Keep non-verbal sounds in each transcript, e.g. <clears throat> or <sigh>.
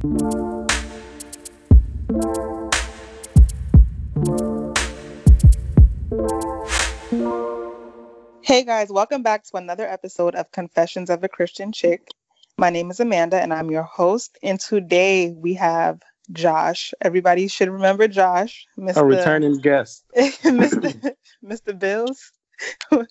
Hey guys, welcome back to another episode of Confessions of a Christian Chick. My name is Amanda and I'm your host. And today we have Josh. Everybody should remember Josh, Mr. A returning guest. <laughs> Mr. Mr. Bills. <laughs>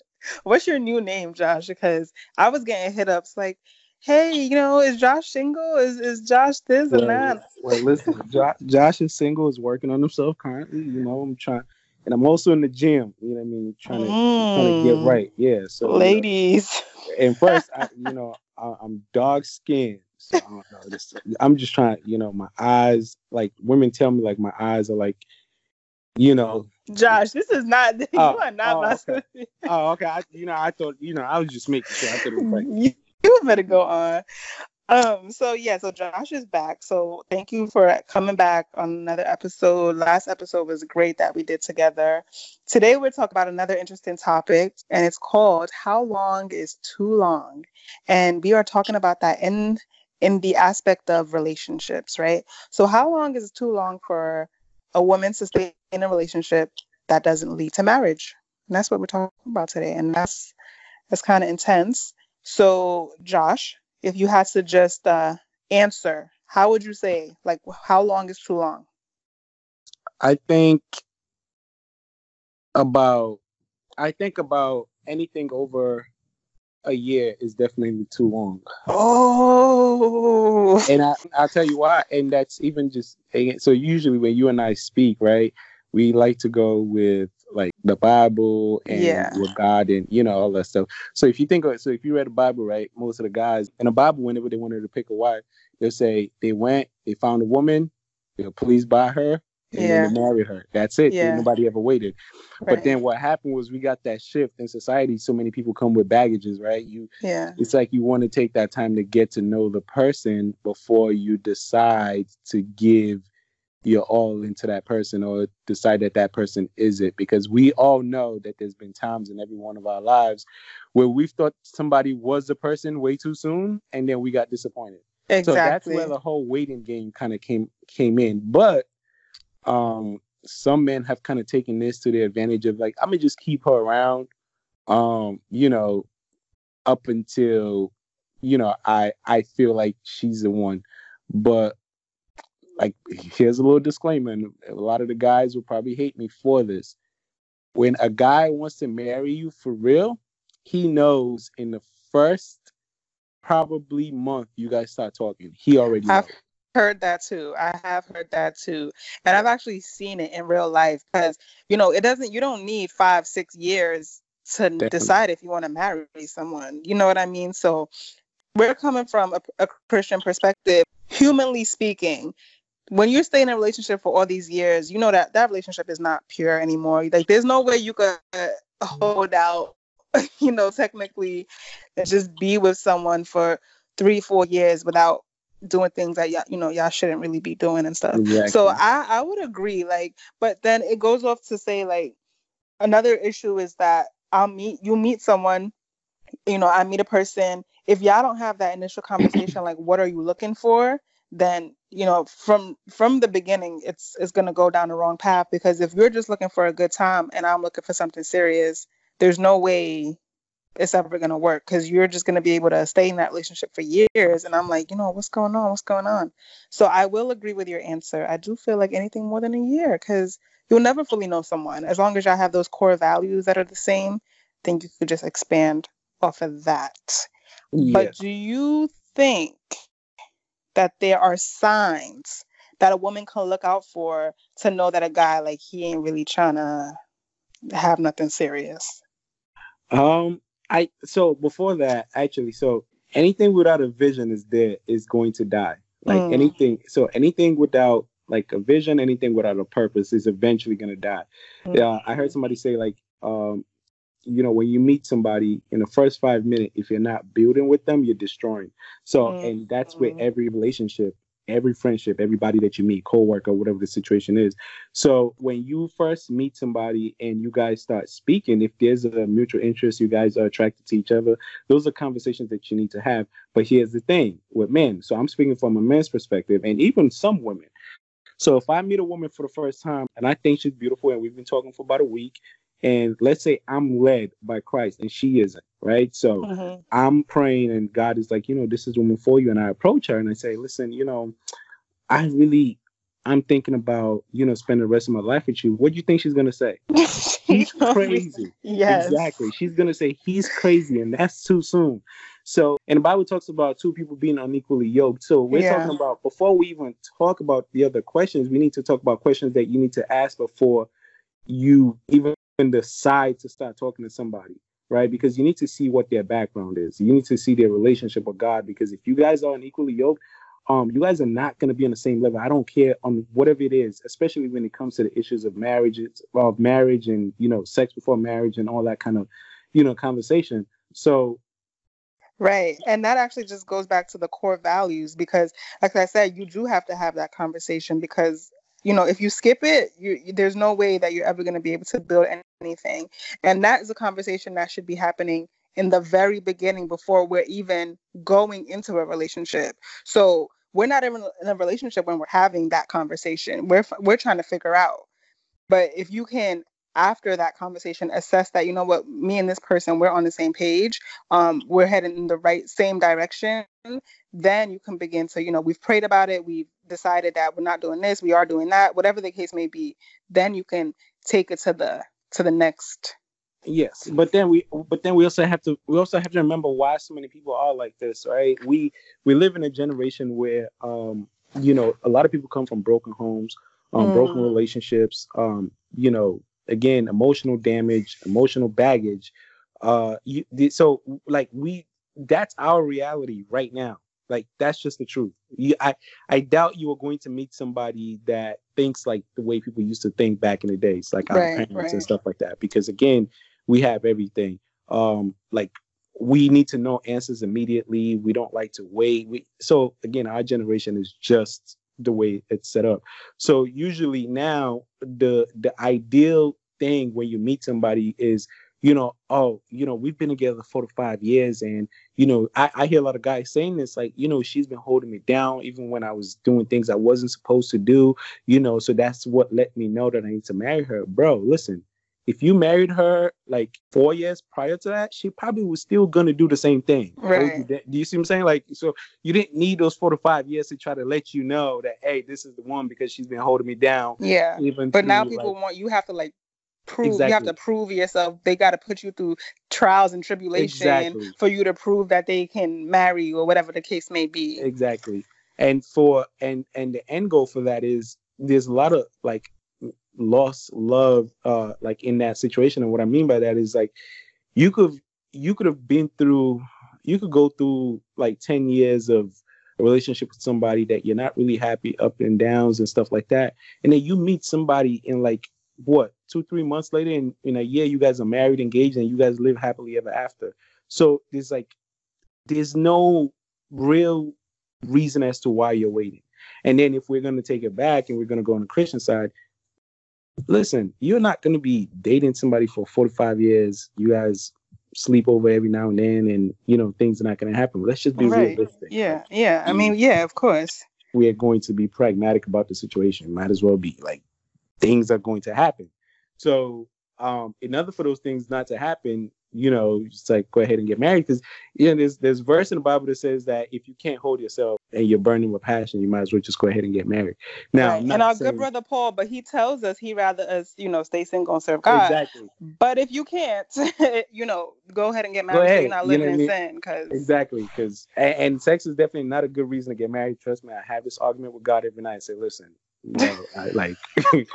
What's your new name, Josh? Because I was getting hit ups like, hey, you know, is Josh single? Is is Josh this well, and that? Well, listen, Josh, Josh is single, is working on himself currently. You know, I'm trying and I'm also in the gym. You know what I mean? Trying to, mm. trying to get right. Yeah. So ladies. You know, and first, I, you know, I, am dark skinned. So I don't know. This, I'm just trying. You know, my eyes. Like women tell me, like my eyes are like, you know. Josh, this is not. <laughs> Oh, you are not. Oh, okay. oh, okay. I, you know, I thought. You know, I was just making sure. I thought it was like. <laughs> <laughs> You, better go on. Um, so yeah, so Josh is back. So thank you for coming back on another episode. Last episode was great that we did together. Today we're talking about another interesting topic, and it's called How Long is Too Long? And we are talking about that in in the aspect of relationships, right? So how long is too long for a woman to stay in a relationship that doesn't lead to marriage? And that's what we're talking about today. And that's that's kind of intense. So Josh, if you had to just uh, answer, how would you say? Like, how long is too long? I think about I think about anything over a year is definitely too long. Oh, and I I'll tell you why. And that's even just so usually when you and I speak, right? We like to go with like the Bible and yeah. with God and you know all that stuff. So if you think of it, so if you read the Bible, right, most of the guys in the Bible, whenever they wanted to pick a wife, they'll say they went, they found a woman, they were pleased by her, and yeah. then they married her. That's it. Yeah. Nobody ever waited. Right. But then what happened was we got that shift in society. So many people come with baggages, right? You yeah. It's like you want to take that time to get to know the person before you decide to give you're all into that person or decide that that person is it because we all know that there's been times in every one of our lives where we've thought somebody was the person way too soon and then we got disappointed. Exactly. so that's where the whole waiting game kind of came came in. But um some men have kind of taken this to the advantage of like i'm gonna just keep her around um you know up until you know i i feel like she's the one. But like here's a little disclaimer and a lot of the guys will probably hate me for this. When a guy wants to marry you for real he knows in the first probably month you guys start talking. He already I've heard that too. I have heard that too. And i've actually seen it in real life because you know it doesn't you don't need five six years to Definitely. decide if you want to marry someone. You know what i mean? So we're coming from a, a christian perspective. Humanly speaking when you stay in a relationship for all these years, you know that that relationship is not pure anymore. Like there's no way you could hold out, <laughs> you know, technically, and just be with someone for three, four years without doing things that y'all, you know, y'all shouldn't really be doing and stuff. Exactly. So I I would agree. Like, but then it goes off to say like another issue is that I'll meet you meet someone, you know, I meet a person. If y'all don't have that initial conversation, like what are you looking for? then you know from from the beginning it's it's going to go down the wrong path because if you're just looking for a good time and i'm looking for something serious there's no way it's ever going to work because you're just going to be able to stay in that relationship for years and i'm like you know what's going on? What's going on? So i will agree with your answer. I do feel like anything more than a year because you'll never fully know someone. As long as y'all have those core values that are the same then you could just expand off of that. Yeah. but do you think that there are signs that a woman can look out for to know that a guy like he ain't really trying to have nothing serious? Um, I so before that actually, so anything without a vision is dead is going to die. Like mm. anything, so anything without like a vision, anything without a purpose is eventually gonna die. Mm. Yeah, I heard somebody say like, um, you know, when you meet somebody in the first five minutes, if you're not building with them, you're destroying. So, mm-hmm. and that's with mm-hmm. every relationship every friendship, everybody that you meet, co-worker, whatever the situation is. So when you first meet somebody and you guys start speaking, if there's a mutual interest, you guys are attracted to each other, those are conversations that you need to have. But here's the thing with men. So I'm speaking from a man's perspective and even some women. So if I meet a woman for the first time and I think she's beautiful and we've been talking for about a week and let's say I'm led by Christ and she isn't, right? So mm-hmm. I'm praying and God is like, you know, this is woman for you. And I approach her and I say, listen, you know, I really, I'm thinking about, you know, spending the rest of my life with you. What do you think she's going to say? <laughs> He's crazy. yes. Exactly. She's going to say, he's crazy. And that's too soon. So, and the Bible talks about two people being unequally yoked. So we're yeah. talking about, before we even talk about the other questions, we need to talk about questions that you need to ask before you even decide to start talking to somebody, right? Because you need to see what their background is. You need to see their relationship with God. Because if you guys are unequally yoked, um, you guys are not going to be on the same level. I don't care on whatever it is, especially when it comes to the issues of marriage, of marriage, and you know, sex before marriage, and all that kind of, you know, conversation. So Right. And that actually just goes back to the core values because, like I said, you do have to have that conversation because you know if you skip it you, there's no way that you're ever going to be able to build anything. And that is a conversation that should be happening in the very beginning before we're even going into a relationship. So we're not even in a relationship when we're having that conversation. We're we're trying to figure out. But if you can after that conversation assess that you know what me and this person we're on the same page um, we're heading in the right same direction then you can begin to you know we've prayed about it we've decided that we're not doing this we are doing that whatever the case may be then you can take it to the to the next yes but then we but then we also have to we also have to remember why so many people are like this right we we live in a generation where um you know a lot of people come from broken homes um mm. broken relationships um you know again emotional damage emotional baggage. Uh you so like we that's our reality right now. Like that's just the truth. You, i i doubt you are going to meet somebody that thinks like the way people used to think back in the days like our right, parents right. and stuff like that. Because again we have everything. Um like we need to know answers immediately. We don't like to wait. We so again our generation is just the way it's set up. So usually now the the ideal thing when you meet somebody is you know, oh, you know, we've been together four to five years. And, you know, I, I, hear a lot of guys saying this, like, you know, she's been holding me down even when I was doing things I wasn't supposed to do, you know, so that's what let me know that I need to marry her. Bro, listen, if you married her like four years prior to that, she probably was still gonna do the same thing. Right. Do you see what I'm saying? Like, so you didn't need those four to five years to try to let you know that hey, this is the one because she's been holding me down. Yeah. Even but now people like, want you have to like prove exactly. you have to prove yourself. They got to put you through trials and tribulation exactly. for you to prove that they can marry you or whatever the case may be. Exactly. And for and and the end goal for that is there's a lot of like lost love uh like in that situation. And what i mean by that is like you could you could have been through you could go through like 10 years of a relationship with somebody that you're not really happy up and downs and stuff like that. And then you meet somebody in like what two three months later and in a year you guys are married engaged and you guys live happily ever after. So there's like there's no real reason as to why you're waiting. And then if we're going to take it back and we're going to go on the christian side listen you're not going to be dating somebody for 45 years. You guys sleep over every now and then and you know things are not going to happen. Let's just be right. realistic. Yeah yeah. I mean yeah of course. We are going to be pragmatic about the situation. Might as well be like things are going to happen. So, um, in order for those things not to happen, you know, just like go ahead and get married because you know there's there's verse in the Bible that says that if you can't hold yourself and you're burning with passion, you might as well just go ahead and get married. Now, right. and our saying, good brother Paul, but he tells us he rather us, you know, stay single and serve God. Exactly. But if you can't, <laughs> you know, go ahead and get married. So you're not living you know in sin. Because exactly, because and, and sex is definitely not a good reason to get married. Trust me, I have this argument with God every night. I say, listen, no, I, like <laughs>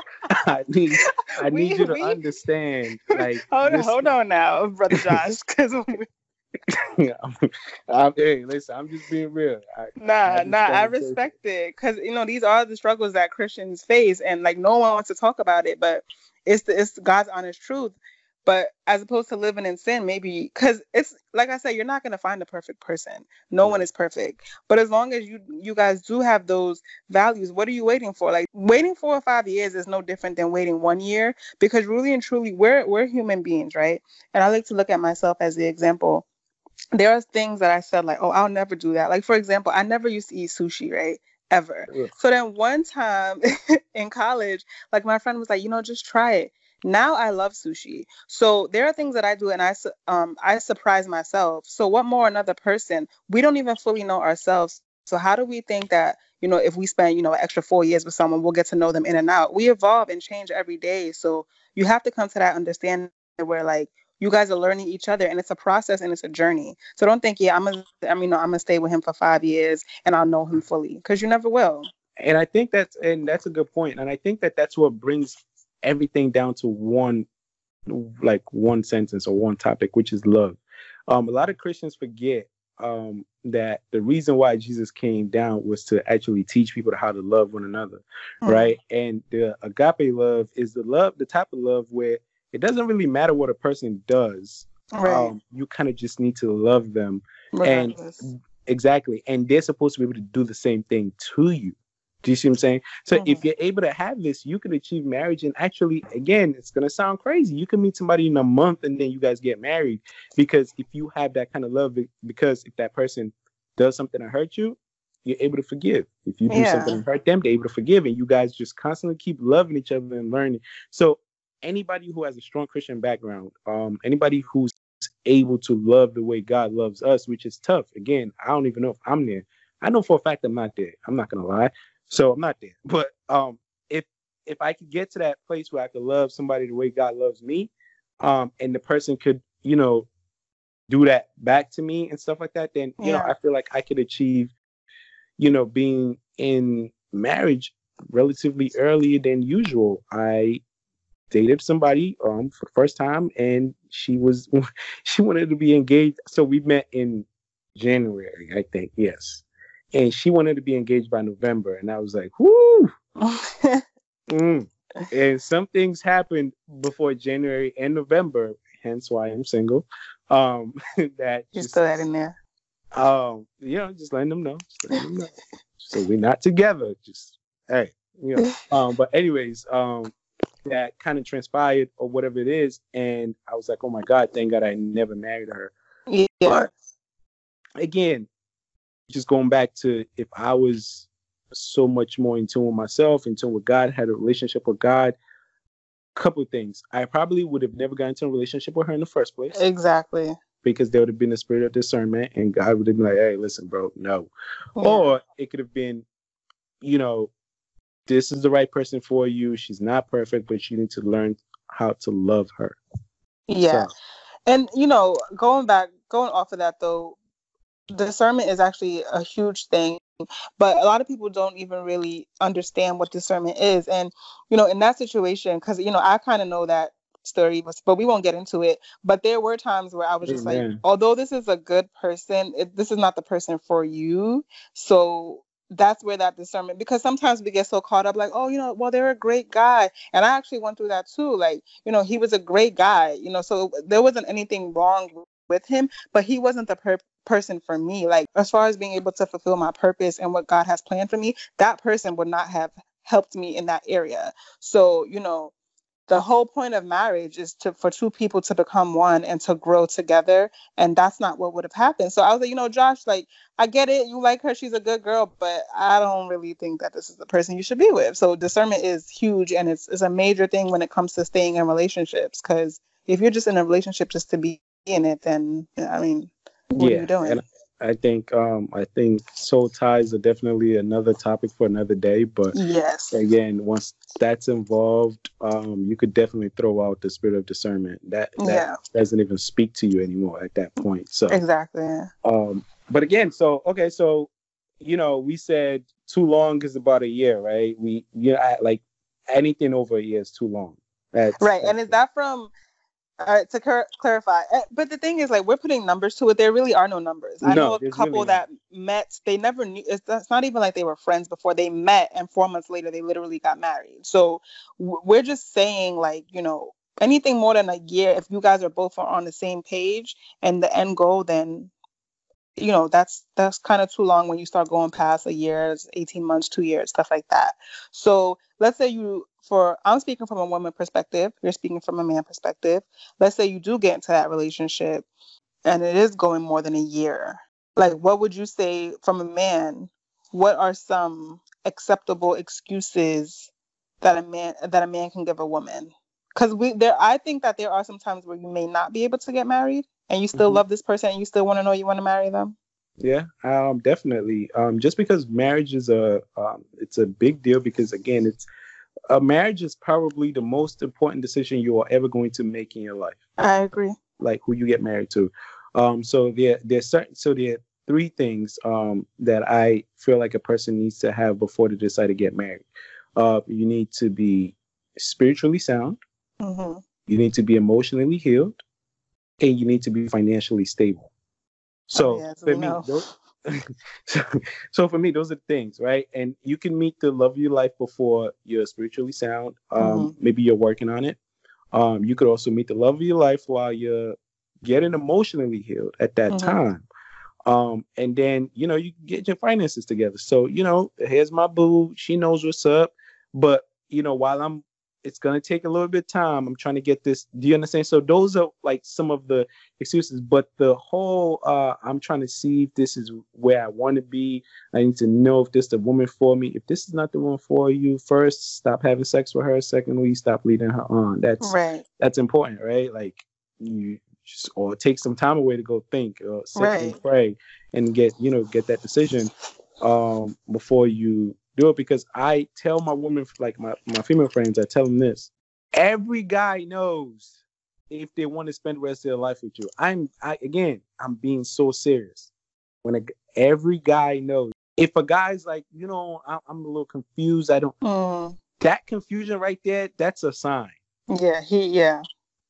I need I need you to we... understand. <laughs> Like hold on, hold on now, brother <laughs> Josh, because. hey, listen, I'm just being real. I, nah, I nah, I respect it because you know these are the struggles that Christians face, and like no one wants to talk about it, but it's the, it's God's honest truth. But as opposed to living in sin, maybe because it's like I said, you're not gonna find a perfect person. No one is perfect. But as long as you you guys do have those values, what are you waiting for? Like waiting four or five years is no different than waiting one year because really and truly we're we're human beings, right? And I like to look at myself as the example. There are things that I said like, oh, I'll never do that. Like for example, I never used to eat sushi, right? Ever. Yeah. So then one time <laughs> in college, like my friend was like, you know, just try it now I love sushi. So there are things that I do and I um I surprise myself. So what more another person? We don't even fully know ourselves. So how do we think that, you know, if we spend, you know, extra 4 years with someone, we'll get to know them in and out. We evolve and change every day. So you have to come to that understanding where like you guys are learning each other and it's a process and it's a journey. So don't think, yeah, I'm gonna I mean, no, I'm gonna stay with him for 5 years and I'll know him fully because you never will. And I think that's and that's a good point. And I think that that's what brings everything down to one like one sentence or one topic, which is love. Um, a lot of Christians forget um, that the reason why Jesus came down was to actually teach people how to love one another, mm-hmm. right? And the agape love is the love, the type of love where it doesn't really matter what a person does. Right. Um, you kind of just need to love them, Regardless. and exactly, and they're supposed to be able to do the same thing to you. Do you see what I'm saying? So mm-hmm. if you're able to have this, you can achieve marriage. And actually, again, it's gonna sound crazy. You can meet somebody in a month and then you guys get married because if you have that kind of love, because if that person does something to hurt you, you're able to forgive. If you do yeah. something to hurt them, they're able to forgive, and you guys just constantly keep loving each other and learning. So anybody who has a strong Christian background, um, anybody who's able to love the way God loves us, which is tough. Again, I don't even know if I'm there. I know for a fact I'm not there. I'm not gonna lie. So I'm not there. <laughs> But um, if if I could get to that place where I could love somebody the way God loves me, um, and the person could, you know, do that back to me and stuff like that, then you yeah. know, I feel like I could achieve, you know, being in marriage relatively earlier than usual. I dated somebody um for the first time and she was <laughs> she wanted to be engaged. So we met in January, I think. Yes and she wanted to be engaged by November, and I was like, "Whoo!" <laughs> mm. And some things happened before January and November, hence why I'm single. Um, <laughs> that you just, throw that in there. Um, you know, just letting them know. Letting them know. so we're not together. Just hey, you know. <laughs> Um, but anyways, um, that kind of transpired or whatever it is, and I was like, oh my god, thank God I never married her. Yeah. But again, just going back to if I was so much more in tune with myself, in tune with God, had a relationship with God, couple of things. I probably would have never got into a relationship with her in the first place. Exactly. Because there would have been a spirit of discernment and God would have been like, hey, listen, bro, no. Yeah. Or it could have been, you know, this is the right person for you. She's not perfect, but you need to learn how to love her. Yeah. So. And, you know, going back, going off of that though, discernment is actually a huge thing but a lot of people don't even really understand what discernment is. And you know in that situation because you know i kind of know that story but we won't get into it. But there were times where i was just Amen. like although this is a good person it, this is not the person for you. So that's where that discernment because sometimes we get so caught up like oh you know well they're a great guy. And i actually went through that too like you know he was a great guy you know so there wasn't anything wrong with him but he wasn't the per- person for me. Like as far as being able to fulfill my purpose and what God has planned for me, that person would not have helped me in that area. So, you know, the whole point of marriage is to for two people to become one and to grow together and that's not what would have happened so i was like you know josh like i get it you like her she's a good girl but i don't really think that this is the person you should be with so discernment is huge and it's, it's a major thing when it comes to staying in relationships because if you're just in a relationship just to be in it then i mean what yeah, are you doing? And I think um, I think soul ties are definitely another topic for another day. But yes, again, once that's involved, um, you could definitely throw out the spirit of discernment. That, that yeah. doesn't even speak to you anymore at that point. So exactly. Um, but again, so okay, so you know, we said too long is about a year, right? We you know, like anything over a year is too long. That's, right, that's and is that from all right, to cur- clarify, eh, but the thing is, like, we're putting numbers to it. There really are no numbers. I no, know a couple really that met. They never knew. It's, it's, not even like they were friends before they met, and four months later, they literally got married. So we're just saying, like, you know, anything more than a year, if you guys are both on the same page and the end goal, then you know that's that's kind of too long when you start going past a year 18 months two years stuff like that. So let's say you for i'm speaking from a woman perspective you're speaking from a man perspective. Let's say you do get into that relationship and it is going more than a year. Like what would you say from a man what are some acceptable excuses that a man that a man can give a woman? Because we there i think that there are some times where you may not be able to get married and you still mm-hmm. love this person and you still want to know you want to marry them? Yeah um definitely. Um just because marriage is a um it's a big deal because again it's a marriage is probably the most important decision you are ever going to make in your life. I agree. Like who you get married to. Um so there there's certain so there are three things um that i feel like a person needs to have before they decide to get married. Uh you need to be spiritually sound. Mm-hmm. you need to be emotionally healed and you need to be financially stable. So oh, for me, those, <laughs> so, so, for me, those are the things, right? And you can meet the love of your life before you're spiritually sound. Um, mm-hmm. Maybe you're working on it. Um, you could also meet the love of your life while you're getting emotionally healed at that mm-hmm. time. Um, and then you know you get your finances together. So you know, here's my boo. She knows what's up. But you know, while I'm it's gonna take a little bit of time. I'm trying to get this. Do you understand? So those are like some of the excuses, but the whole uh I'm trying to see if this is where I want to be. I need to know if this is the woman for me. If this is not the one for you, first stop having sex with her. Secondly, stop leading her on. That's right. That's important, right? Like you just or take some time away to go think or sit right. and pray and get you know get that decision um before you do it because I tell my woman, like my, my female friends, I tell them this. Every guy knows if they want to spend the rest of their life with you. I'm, I again, I'm being so serious. When a, every guy knows, if a guy's like, you know, I, am a little confused, I don't. Mm. That confusion right there, that's a sign. Yeah, he, yeah.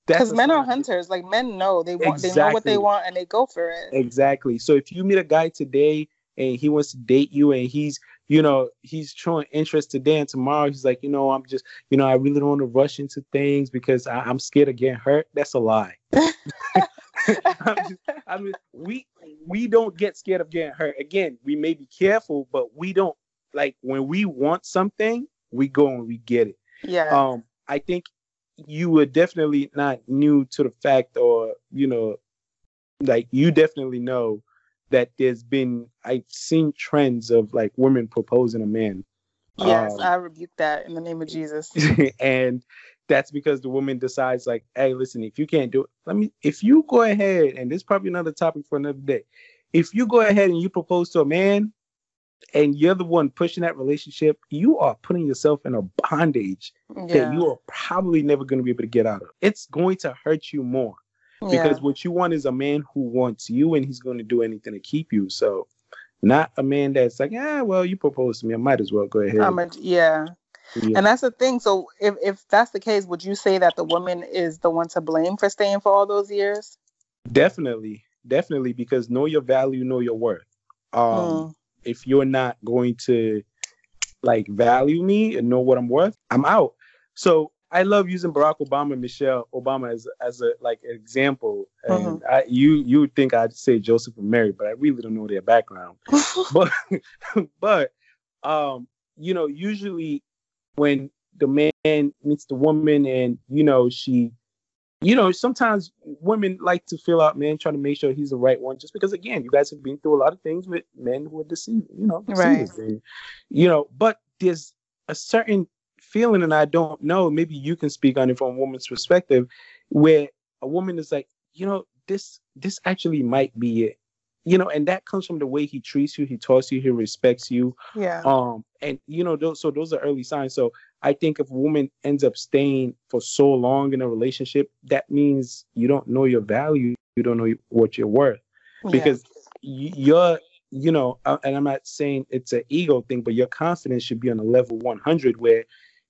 Because men sign. are hunters. Like men know they want, exactly. they know what they want, and they go for it. Exactly. So if you meet a guy today and he wants to date you, and he's you know, he's showing interest today and tomorrow he's like, you know, I'm just, you know, I really don't want to rush into things because I, am scared of getting hurt. That's a lie. <laughs> <laughs> I'm just, I mean, we we don't get scared of getting hurt. Again, we may be careful, but we don't like when we want something, we go and we get it. Yeah. Um, I think you were definitely not new to the fact, or you know, like you definitely know that there's been I've seen trends of like women proposing a man. Yes, um, I rebuke that in the name of Jesus. <laughs> and that's because the woman decides like, hey, listen, if you can't do it, let me if you go ahead, and this is probably another topic for another day. If you go ahead and you propose to a man and you're the one pushing that relationship, you are putting yourself in a bondage yeah. that you are probably never going to be able to get out of. It's going to hurt you more because what you want is a man who wants you and he's going to do anything to keep you. So, not a man that's like, yeah, well, you proposed to me, I might as well go ahead. A, yeah. yeah. And that's the thing. So, if if that's the case, would you say that the woman is the one to blame for staying for all those years? Definitely, definitely, because know your value, know your worth. Um, mm. If you're not going to like value me and know what I'm worth, I'm out. So I love using Barack Obama and Michelle Obama as as a like an example. And mm-hmm. I, you you would think I'd say Joseph and Mary, but I really don't know their background. <laughs> but but um, you know, usually when the man meets the woman and you know she you know sometimes women like to fill out men trying to make sure he's the right one just because again you guys have been through a lot of things with men who are deceiving you know right and, you know but there's a certain feeling, and I don't know. Maybe you can speak on it from a woman's perspective, where a woman is like, you know, this this actually might be it, you know, and that comes from the way he treats you, he talks to you, he respects you, yeah. Um, and you know, those so those are early signs. So I think if a woman ends up staying for so long in a relationship, that means you don't know your value, you don't know what you're worth, because yeah. you're you know, uh, and I'm not saying it's an ego thing, but your confidence should be on a level 100 where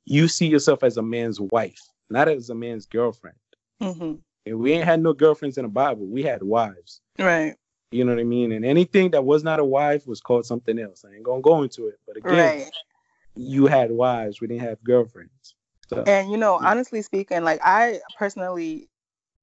you see yourself as a man's wife, not as a man's girlfriend. Mm-hmm. And we ain't had no girlfriends in the Bible. We had wives. Right. You know what I mean? And anything that was not a wife was called something else. I ain't gonna go into it. But again, right. you had wives. We didn't have girlfriends. So, and you know, honestly speaking, like I personally,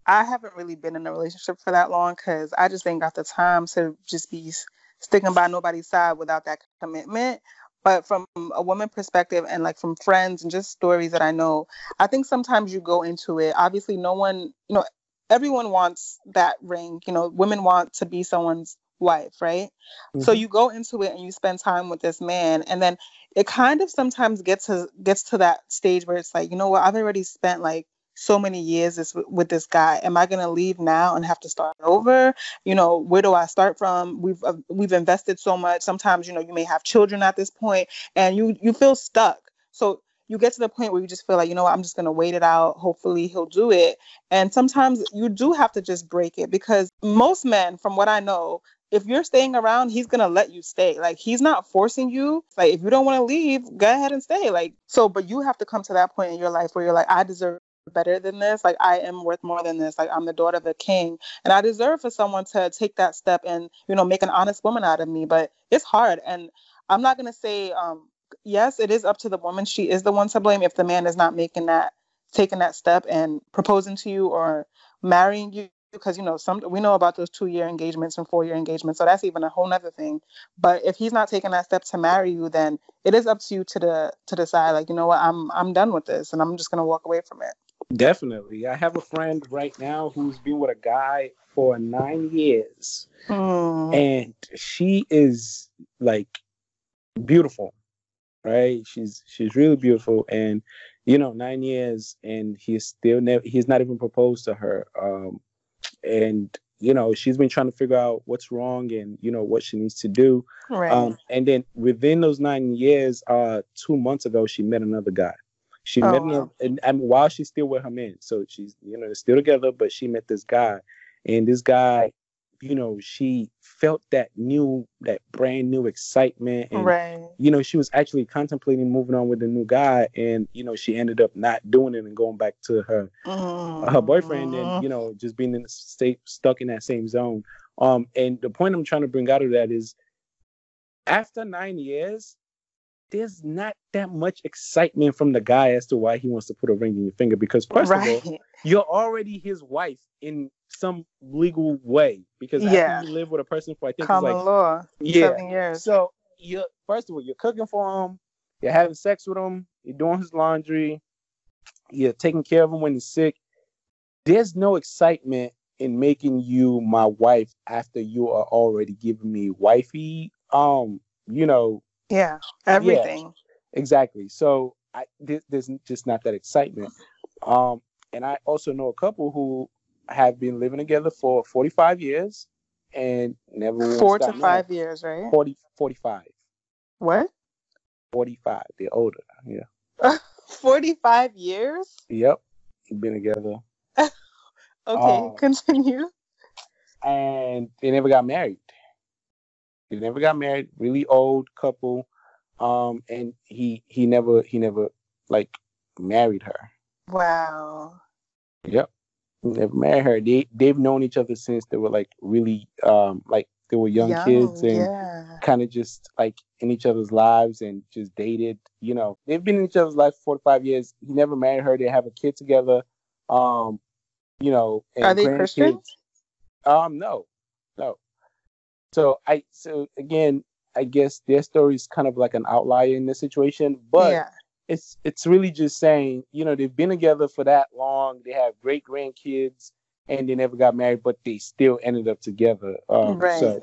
I haven't really been in a relationship for that long because I just ain't got the time to just be sticking by nobody's side without that commitment. But from a woman perspective and like from friends and just stories that I know, I think sometimes you go into it. Obviously, no one, you know, everyone wants that ring. You know, women want to be someone's wife, right? Mm-hmm. So you go into it and you spend time with this man, and then it kind of sometimes gets to gets to that stage where it's like, you know what, I've already spent like so many years this, with this guy. Am I going to leave now and have to start over? You know, where do I start from? We've uh, we've invested so much. Sometimes, you know, you may have children at this point, and you you feel stuck. So you get to the point where you just feel like, you know what, I'm just going to wait it out. Hopefully he'll do it. And sometimes you do have to just break it because most men, from what I know, if you're staying around, he's gonna let you stay. Like he's not forcing you. Like if you don't want to leave, go ahead and stay. Like so, but you have to come to that point in your life where you're like, I deserve better than this. Like I am worth more than this. Like I'm the daughter of a king, and I deserve for someone to take that step and you know make an honest woman out of me. But it's hard, and I'm not gonna say um, yes. It is up to the woman. She is the one to blame if the man is not making that taking that step and proposing to you or marrying you because you know some we know about those two year engagements and four year engagements so that's even a whole nother thing but if he's not taking that step to marry you then it is up to you to the to decide like you know what i'm i'm done with this and i'm just going to walk away from it definitely. I have a friend right now who's been with a guy for nine years. Mm. and she is like beautiful right? She's she's really beautiful. And you know nine years and he's still never he's not even proposed to her. Um and you know she's been trying to figure out what's wrong and you know what she needs to do. Right. um, and then within those nine years uh two months ago she met another guy she oh, met another and, and while she's still with her man so she's you know still together but she met this guy and this guy you know she felt that new that brand new excitement and right. you know she was actually contemplating moving on with a new guy and you know she ended up not doing it and going back to her mm. her boyfriend and mm-hmm. you know just being in the state stuck in that same zone um and the point i'm trying to bring out of that is after nine years there's not that much excitement from the guy as to why he wants to put a ring in your finger because first right. of all <laughs> you're already his wife in some legal way because yeah. after you live with a person for I think common like, law, yeah. seven years. So you first of all you're cooking for him, you're having sex with him, you're doing his laundry, you're taking care of him when he's sick. There's no excitement in making you my wife after you are already giving me wifey. Um, you know. Yeah, everything. Yeah, exactly. So I there's just not that excitement. Um, and I also know a couple who have been living together for 45 years and never four to five years, right? 40, 45. What? 45. They're older. Yeah. <laughs> 45 years? Yep. Been together. <laughs> okay, um, continue. And they never got married. They never got married. Really old couple. Um, and he he never he never like married her. Wow. Yep. Never married her. They they've known each other since they were like really um like they were young, young kids and yeah. kind of just like in each other's lives and just dated. You know, they've been in each other's life for five years. He never married her. They have a kid together. Um, you know, are they Christians? Um, no, no. So I so again, I guess their story is kind of like an outlier in this situation, but yeah it's it's really just saying, you know, they've been together for that long, they have great grandkids, and they never got married, but they still ended up together. Um, right. So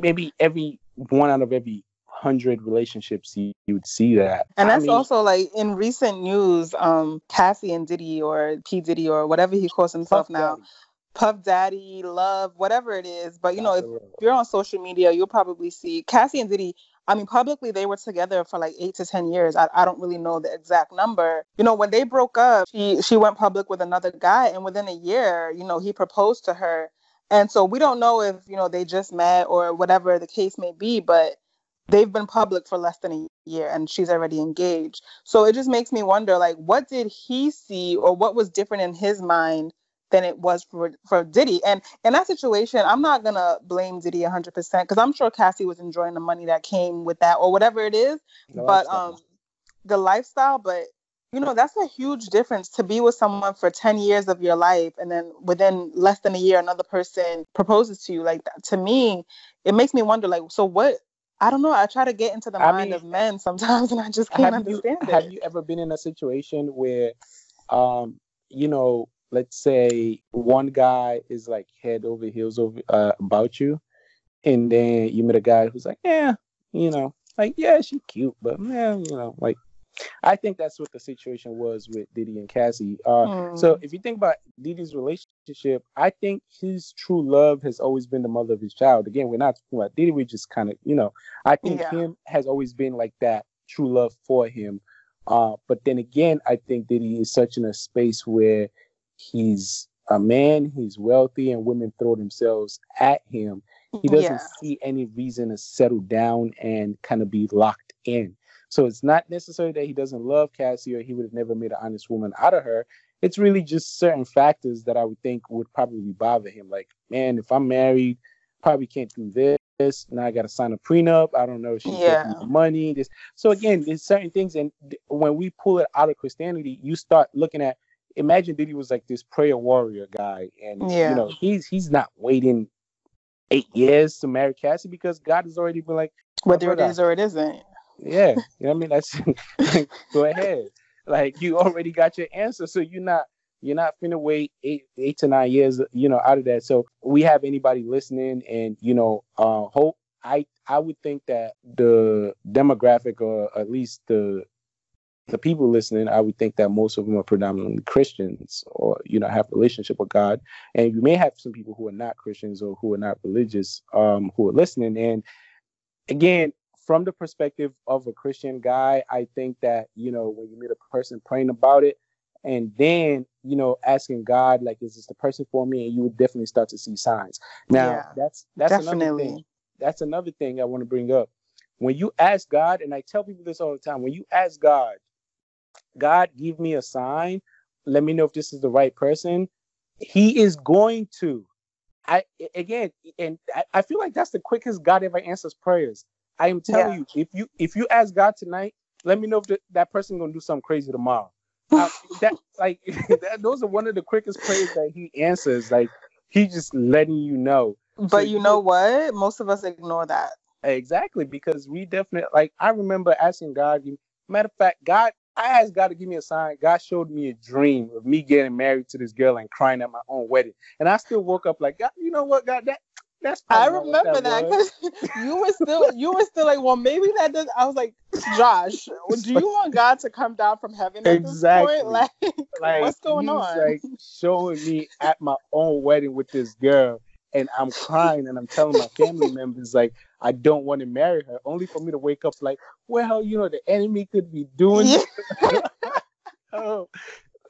maybe every one out of every hundred relationships you, you would see that. And that's I mean, also like in recent news, um, Cassie and Diddy or P Diddy or whatever he calls himself now. Daddy. Puff Daddy, Love, whatever it is. But you know, if, if you're on social media, you'll probably see Cassie and Diddy I mean, publicly they were together for like eight to ten years. I, I don't really know the exact number. You know, when they broke up, she she went public with another guy, and within a year, you know, he proposed to her. And so we don't know if you know they just met or whatever the case may be, but they've been public for less than a year and she's already engaged. So it just makes me wonder like what did he see or what was different in his mind than it was for for Diddy. And in that situation, I'm not gonna blame Diddy 100 percent because I'm sure Cassie was enjoying the money that came with that or whatever it is. The but um, the lifestyle. But you know, that's a huge difference to be with someone for 10 years of your life and then within less than a year another person proposes to you like. To me, it makes me wonder like so what I don't know. I try to get into the I mind mean, of men sometimes and I just can't understand you, it. Have you ever been in a situation where um you know, let's say one guy is like head over heels over uh, about you and then you meet a guy who's like, "Yeah, you know, like yeah, she's cute, but man, you know, like I think that's what the situation was with Diddy and Cassie. Uh, mm. So if you think about Diddy's relationship, I think his true love has always been the mother of his child. Again, we're not talking about Diddy. We just kind of, you know, I think yeah. him has always been like that true love for him. Uh, but then again, I think Diddy is such in a space where he's a man, he's wealthy, and women throw themselves at him. He doesn't yeah. see any reason to settle down and kind of be locked in. So it's not necessarily that he doesn't love Cassie or he would have never made an honest woman out of her. It's really just certain factors that I would think would probably bother him. Like, man, if I'm married, probably can't do this. Now I got to sign a prenup. I don't know if she's yeah. money. This. So again, there's certain things, and when we pull it out of Christianity, you start looking at. Imagine Diddy was like this prayer warrior guy, and yeah. you know he's he's not waiting eight years to marry Cassie because God has already been like whether it is or it isn't. Yeah, <laughs> you know what I mean. That's <laughs> go ahead. Like you already got your answer, so you're not you're not finna wait eight eight to nine years, you know, out of that. So we have anybody listening, and you know, uh, hope I I would think that the demographic, or at least the the people listening, I would think that most of them are predominantly Christians or, you know, have a relationship with God. And you may have some people who are not Christians or who are not religious um, who are listening. And again, from the perspective of a Christian guy, I think that, you know, when you meet a person praying about it and then, you know, asking God, like, is this the person for me? And you would definitely start to see signs. Now, yeah, that's that's definitely. another thing. That's another thing I want to bring up. When you ask God, and I tell people this all the time, when you ask God, God, give me a sign, let me know if this is the right person, He is going to. I again, and I, I feel like that's the quickest God ever answers prayers. I am telling yeah. you, if you if you ask God tonight, let me know if the, that person gonna do something crazy tomorrow. <laughs> uh, that like <laughs> that, those are one of the quickest prayers that He answers. Like He just letting you know. But so, you know what? Most of us ignore that. Exactly, because we definitely like I remember asking God. Matter of fact, God, I asked God to give me a sign. God showed me a dream of me getting married to this girl and crying at my own wedding, and I still woke up like, God, you know what, God, that that's I remember that because <laughs> you were still you were still like, well, maybe that does. I was like, Josh, do you want God to come down from heaven at exactly. this point? Like, <laughs> like what's going on? Like showing me at my own wedding with this girl, and I'm crying and I'm telling my family members like I don't want to marry her, only for me to wake up like, well, you know, the enemy could be doing. Yeah. <laughs> oh,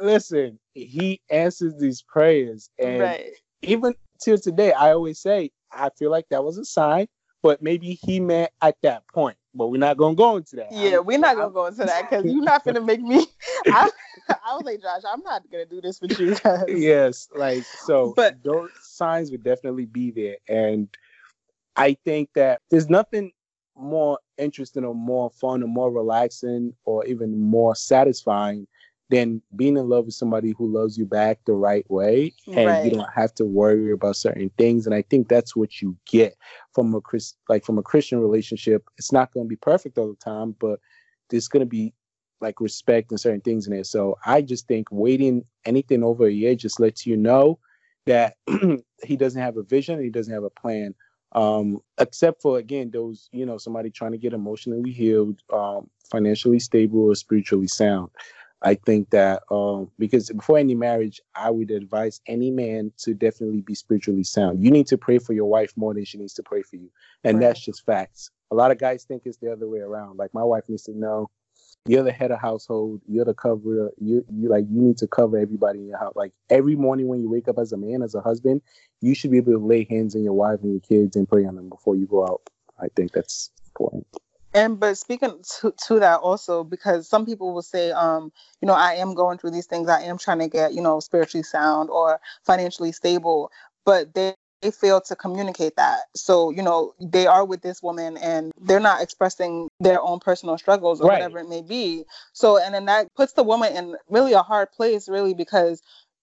listen, he answers these prayers, and right. even till today, I always say I feel like that was a sign, but maybe he meant at that point. But we're not gonna go into that. Yeah, I'm, we're not gonna I'm, go into that because you're not gonna <laughs> make me. <laughs> I, I was like, Josh, I'm not gonna do this with you guys. Yes, like so. But those signs would definitely be there, and I think that there's nothing more interesting or more fun or more relaxing or even more satisfying than being in love with somebody who loves you back the right way and right. you don't have to worry about certain things. And i think that's what you get from a Chris, like from a christian relationship. It's not going to be perfect all the time but there's going to be like respect and certain things in it so i just think waiting anything over a year just lets you know that <clears throat> he doesn't have a vision he doesn't have a plan. Um except for again those you know somebody trying to get emotionally healed um financially stable or spiritually sound I think that um, because before any marriage, I would advise any man to definitely be spiritually sound. You need to pray for your wife more than she needs to pray for you, and right. that's just facts. A lot of guys think it's the other way around. Like my wife needs to know you're the head of household, you're the cover. You you like you need to cover everybody in your house. Like every morning when you wake up as a man, as a husband, you should be able to lay hands on your wife and your kids and pray on them before you go out. I think that's important. And but speaking to, to that also, because some people will say, um, you know, I am going through these things. I am trying to get, you know, spiritually sound or financially stable, but they they fail to communicate that. So, you know, they are with this woman and they're not expressing their own personal struggles or right. whatever it may be. So, and then that puts the woman in really a hard place, really, because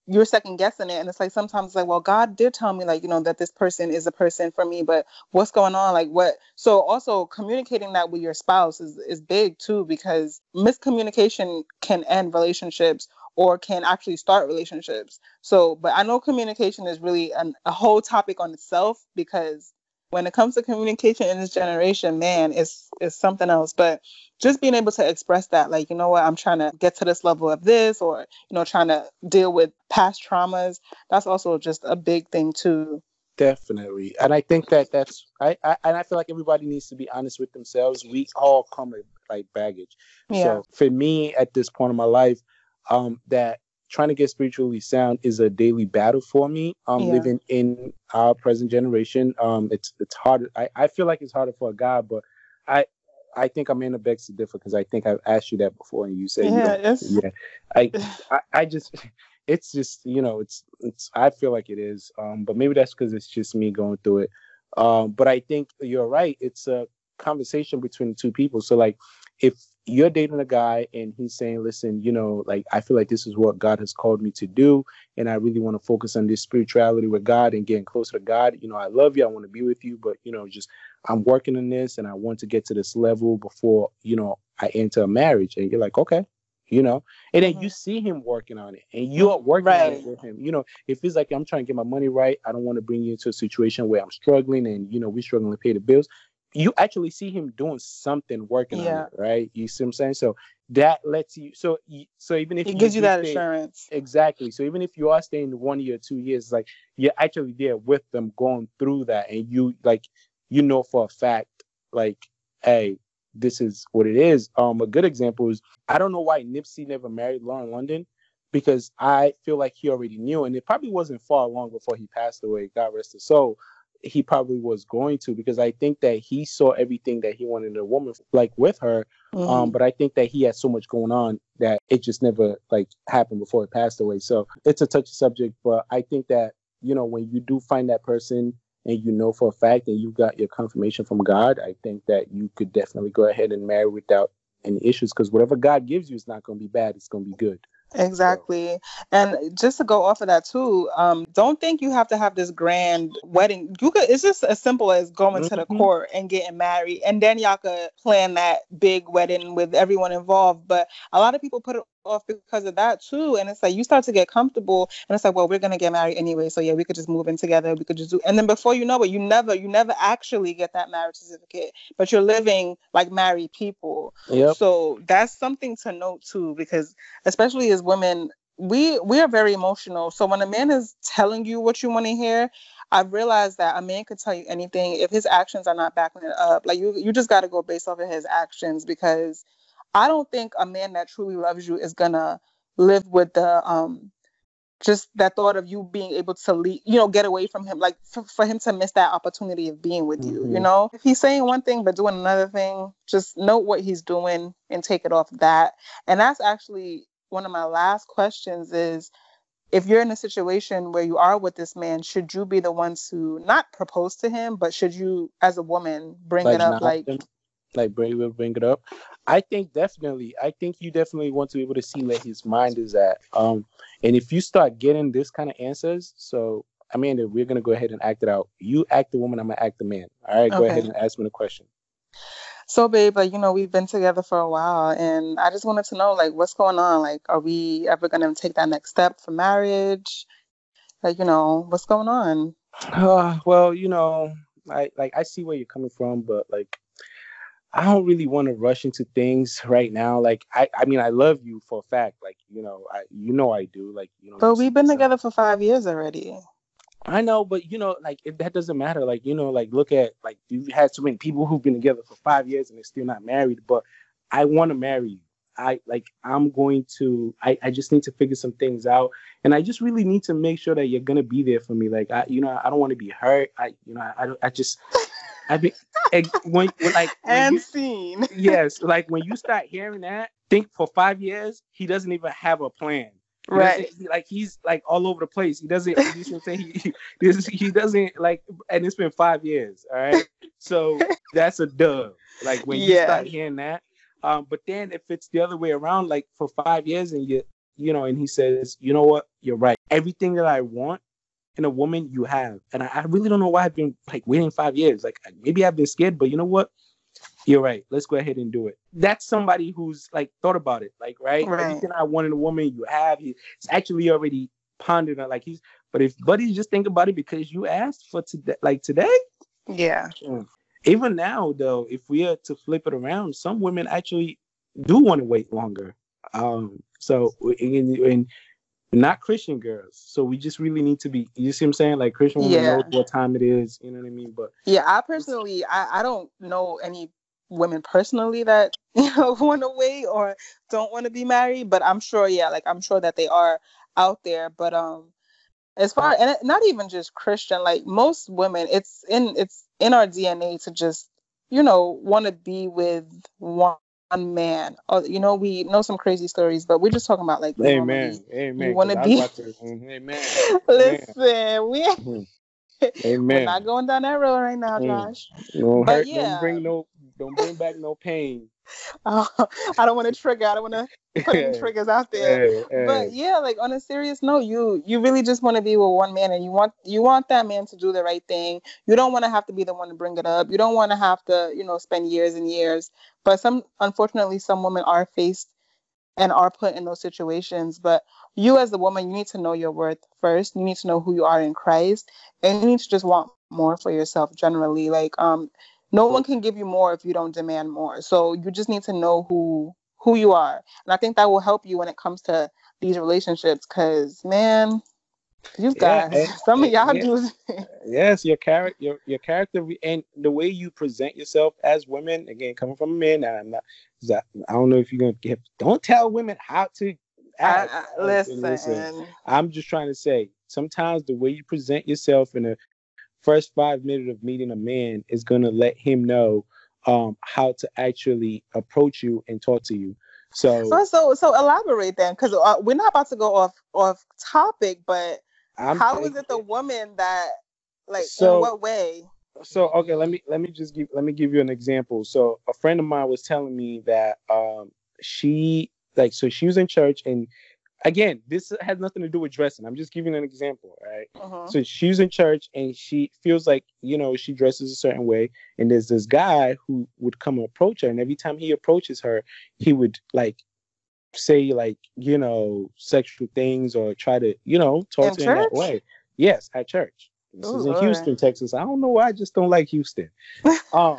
you're second guessing it. And it's like sometimes like well god did tell me like you know that this person is a person for me but what's going on? Like what? So also communicating that with your spouse is is big too because miscommunication can end relationships or can actually start relationships. So but i know communication is really an, a whole topic on itself because when it comes to communication in this generation, man, it's it's something else. But just being able to express that, like, you know what, I'm trying to get to this level of this, or you know, trying to deal with past traumas, that's also just a big thing too. Definitely, and I think that that's I, I and I feel like everybody needs to be honest with themselves. We all come with like baggage. Yeah. So for me, at this point in my life, um, that trying to get spiritually sound is a daily battle for me. Um, yeah. living in our present generation, um, it's it's hard. I, I feel like it's harder for a guy, but I I think I'm in a begs to differ because I think I've asked you that before, and you say yeah, <laughs> yeah. I, <laughs> I I just it's just you know it's it's I feel like it is, um, but maybe that's because it's just me going through it. Um, but I think you're right. It's a conversation between two people. So like if you're dating a guy and he's saying, listen, you know, like I feel like this is what God has called me to do, and I really want to focus on this spirituality with God and getting closer to God. You know, I love you, I want to be with you, but you know, just I'm working on this and I want to get to this level before, you know, I enter a marriage. And you're like, okay, you know, and then mm-hmm. you see him working on it and you're working right. on it with him. You know, if it's like I'm trying to get my money right, I don't want to bring you into a situation where I'm struggling and you know, we're struggling to pay the bills you actually see him doing something working yeah. on it, right? You see what I'm saying? So that lets you so so even if it gives you that stay, assurance. Exactly. So even if you are staying one year, two years, like you're actually there with them going through that and you like you know for a fact, like, hey, this is what it is. Um a good example is I don't know why Nipsey never married Lauren London because I feel like he already knew and it probably wasn't far long before he passed away, God rest his soul he probably was going to because I think that he saw everything that he wanted in a woman like with her. Um, mm-hmm. Um, but I think that he had so much going on that it just never like happened before he passed away. So it's a touchy subject, but I think that you know when you do find that person and you know for a fact and you got your confirmation from God, I think that you could definitely go ahead and marry without any issues because whatever God gives you is not going to be bad; it's going to be good. Exactly. And just to go off of that too, um, don't think you have to have this grand wedding. You could it's just as simple as going mm-hmm. to the mm-hmm. court and getting married. And then y'all could plan that big wedding with everyone involved. But a lot of people put it off because of that too. And it's like you start to get comfortable and it's like, well, we're gonna get married anyway. So yeah, we could just move in together. We could just do and then before you know it, you never you never actually get that marriage certificate, but you're living like married people. Yep. So that's something to note too, because especially as women, we we are very emotional. So when a man is telling you what you want to hear, I've realized that a man could tell you anything if his actions are not backing it up. Like you you just gotta go based off of his actions because I don't think a man that truly loves you is gonna live with the um just that thought of you being able to leave, you know, get away from him, like f- for him to miss that opportunity of being with you, mm-hmm. you know? If he's saying one thing but doing another thing, just note what he's doing and take it off that. And that's actually one of my last questions is if you're in a situation where you are with this man, should you be the ones to not propose to him, but should you, as a woman, bring like it up like like Brady will bring it up. I think definitely. I think you definitely want to be able to see where his mind is at. Um, and if you start getting this kind of answers, so I mean, we're gonna go ahead and act it out. You act the woman, I'm gonna act the man. All right, go okay. ahead and ask me the question. So, babe, like you know, we've been together for a while, and I just wanted to know, like, what's going on? Like, are we ever gonna take that next step for marriage? Like, you know, what's going on? Uh, well, you know, I like I see where you're coming from, but like I don't really want to rush into things right now. Like I, I mean, I love you for a fact. Like you know, I, you know, I do. Like you know. But we've been together for five years already. I know, but you know, like it, that doesn't matter. Like you know, like look at like you've had so many people who've been together for five years and they're still not married. But I want to marry you. I like I'm going to. I I just need to figure some things out, and I just really need to make sure that you're gonna be there for me. Like I, you know, I don't want to be hurt. I, you know, I, I, I just. I mean, when, like <laughs> when and you, scene. <laughs> yes, like when you start hearing that, think for five years he doesn't even have a plan. He Right. like he's like all over the place. He doesn't. He doesn't say he, he, <laughs> he doesn't like. And it's been five years. All right. So that's a dub. Like when you start hearing that. Um, but then if it's the other way around, like for five years, and you, you know, and he says, you know what, you're right. Everything that I want in a woman, you have. And I, I really don't know why I've been like waiting five years. Like maybe I've been scared, but you know what? You're right. Let's go ahead and do it. That's somebody who's like thought about it. Like, right? Right. Everything I want in a woman, you have. He's actually already pondered it. Like he's. But if buddies just think about it because you asked for today, like today, Yeah. even now though, if we are to flip it around, some women actually do want to wait longer. Um. So and, and not Christian girls. So we just really need to be. You see what I'm saying? Like Christian women Yeah. knows what time it is. You know what I mean? But Yeah, I personally, I, I don't know any women personally that <laughs> you know want to wait or don't want to be married, but I'm sure, yeah, like I'm sure that they are out there. But um, as far and it- not even just Christian, like most women, it's in it's in our DNA to just you know want to be with one man. Or you know, we know some crazy stories, but we're just talking about like amen, amen. you want <laughs> to be- mhm, amen, Listen, we <laughs> Mhm. we're amen. not going down that road right now, Mm. Josh. Don't but hurt. yeah. Don't bring no. Don't bring back no pain. <laughs> Uh, I don't want to trigger. I don't want to put any <laughs> triggers out there. Hey, hey. But yeah, like on a serious note, you you really just want to be with one man, and you want you want that man to do the right thing. You don't want to have to be the one to bring it up. You don't want to have to you know spend years and years. But some unfortunately, some women are faced and are put in those situations. But you as a woman, you need to know your worth first. You need to know who you are in Christ, and you need to just want more for yourself generally. Like um, no one can give you more if you don't demand more. So you just need to know who who you are, and I think that will help you when it comes to these relationships. Cause man, you guys, and- <laughs> some of y'all yeah. do. <laughs> Yes, your character, your your character, and the way you present yourself as women. Again, coming from a man, I'm not. I don't know if you're gonna get. Don't tell women how to I, act. I, Uh, listen, I'm just trying to say. Sometimes the way you present yourself in the first five minutes of meeting a man is gonna let him know um, how to actually approach you and talk to you. So so so so elaborate then, because uh, we're not about to go off off topic, but I'm how is it the woman that like So- in what way? so okay let me let me just give let me give you an example so a friend of mine was telling me that um she like so she was in church and again this has nothing to do with dressing. I'm just giving an example right? Mhm. so she's in church and she feels like you know she dresses a certain way and there's this guy who would come approach her and every time he approaches her he would like say like you know sexual things or try to you know talk to her in that way. Yes at church this Ooh, is in Lord. houston texas i don't know why i just don't like houston um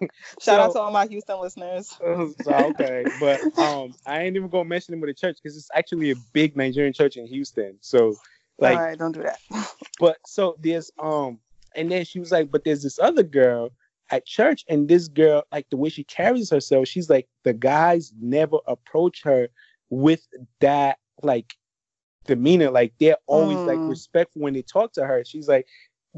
<laughs> Shout out to all my Houston listeners. <laughs> so, okay, but um, I ain't even gonna mention him with the church because it's actually a big Nigerian church in Houston. So, like, all right, don't do that. <laughs> but so there's um, and then she was like, but there's this other girl at church, and this girl, like the way she carries herself, she's like the guys never approach her with that like demeanor. Like they're always like Mm. respectful when they talk to her. She's like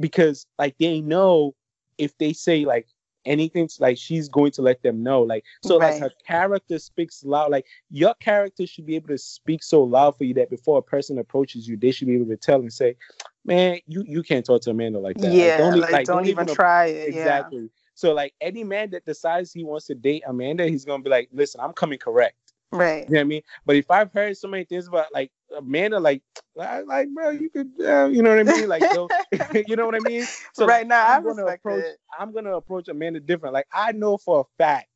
because like they know if they say like anything like she's going to let them know like so like her character speaks loud like your character should be able to speak so loud for you that before a person approaches you they should be able to tell and say man you you can't talk to Amanda like that Yeah, Like, yeah, e- like, don't, even try it. exactly so like any man that decides he wants to date Amanda he's gonna be like listen I'm coming correct right. you know what I mean? But if I've heard so many things about like Amanda, like, <tsk> like, like, bro, you could, uh, you know what I mean? Like, so, <laughs> <laughs> you know what I mean? So right now, I I'm gonna approach, it. I'm gonna approach Amanda different. Like, I know for a fact,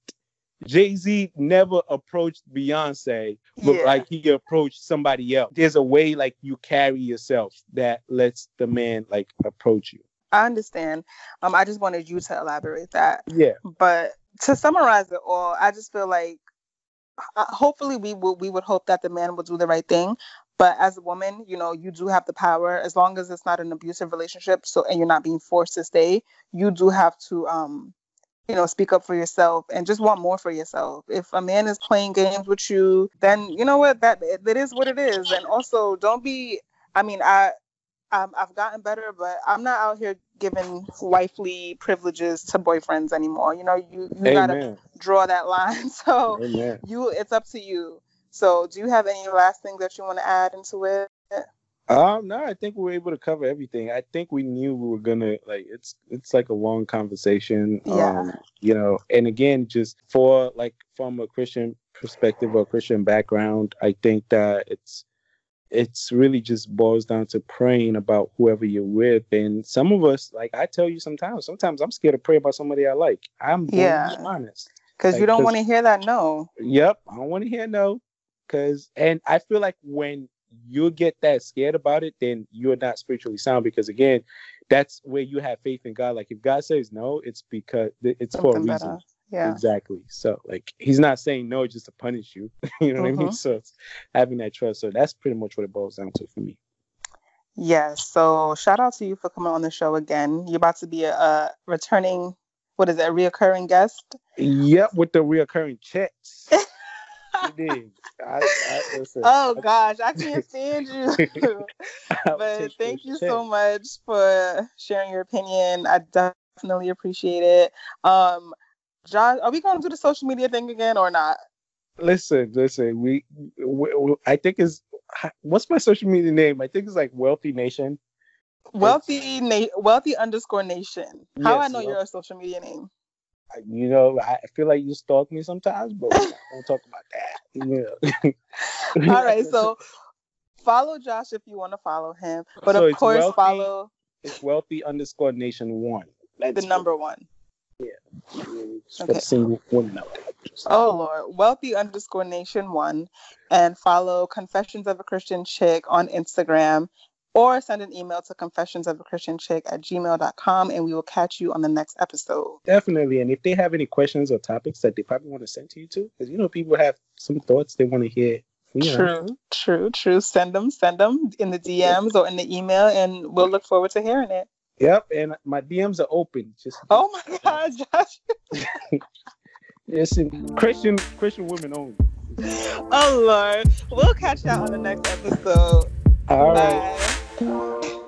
Jay Z never approached Beyonce, but Yeah. like he approached somebody else. There's a way like you carry yourself that lets the man like approach you. I understand. Um, I just wanted you to elaborate that. Yeah, But to summarize it all, I just feel like hopefully we would we would hope that the man will do the right thing. But as a woman, you know, you do have the power as long as it's not an abusive relationship. So and you're not being forced to stay. You do have to, um, you know, speak up for yourself and just want more for yourself. If a man is playing games with you, then you know what that that is what it is. And also, don't be. I mean, I. Um, I've gotten better, but I'm not out here giving wifely privileges to boyfriends anymore. You know, you you gotta draw that line. <laughs> So amen. you, it's up to you. So, do you have any last things that you want to add into it? Um, no, I think we were able to cover everything. I think we knew we were gonna like it's it's like a long conversation. Yeah. Um, you know, and again, just for like from a Christian perspective or Christian background, I think that it's it's really just boils down to praying about whoever you're with. And some of us, like I tell you sometimes, sometimes I'm scared to pray about somebody I like. I'm Yeah. honest. Because you don't want to hear that no. Yep, I don't want to hear no. Cause and I feel like when you get that scared about it, then you're not spiritually sound. Because again, that's where you have faith in God. Like if God says no, it's because it's for a Something reason. better. Yeah. Exactly. So like he's not saying no just to punish you. <laughs> you know what I mean? Mhm. So it's having that trust. So that's pretty much what it boils down to for me. Yes. So shout out to you for coming on the show again. You're about to be a, a returning, what is it, a reoccurring guest? Yep, with the reoccurring checks. <laughs> <laughs> is. I, I, listen, Oh gosh, I can't <laughs> stand you. <laughs> But thank you so much for sharing your opinion. I definitely appreciate it. Um, Josh, are we going to do the social media thing again or not? Listen, listen. We, we, we- I think is what's my social media name? I think it's like Wealthy Nation. Wealthy, na- wealthy underscore nation. How I know well- your social media name? You know, I feel like you stalk me sometimes, but we <laughs> don't talk about that. Yeah. <laughs> All right, so follow Josh if you want to follow him, but So of course Wealthy- follow it's Wealthy underscore Nation one. the Let's number one. Just Okay. the single woman out there. Oh Lord, wealthy underscore nation one, and follow Confessions of a Christian Chick on Instagram, or send an email to confessions of a Christian chick at gmail.com, and we will catch you on the next episode. Definitely. And if they have any questions or topics that they probably want to send to you too, because you know people have some thoughts they want to hear. Know. True, true, true. Send them, send them in the DMs or in the email, and we'll look forward to hearing it. Yep. And my DMs are open. Just <laughs> Oh my God, Josh. <laughs> listen, Christian Christian women only. Oh Lord. We'll catch y'all on the next episode. All right. Thank you.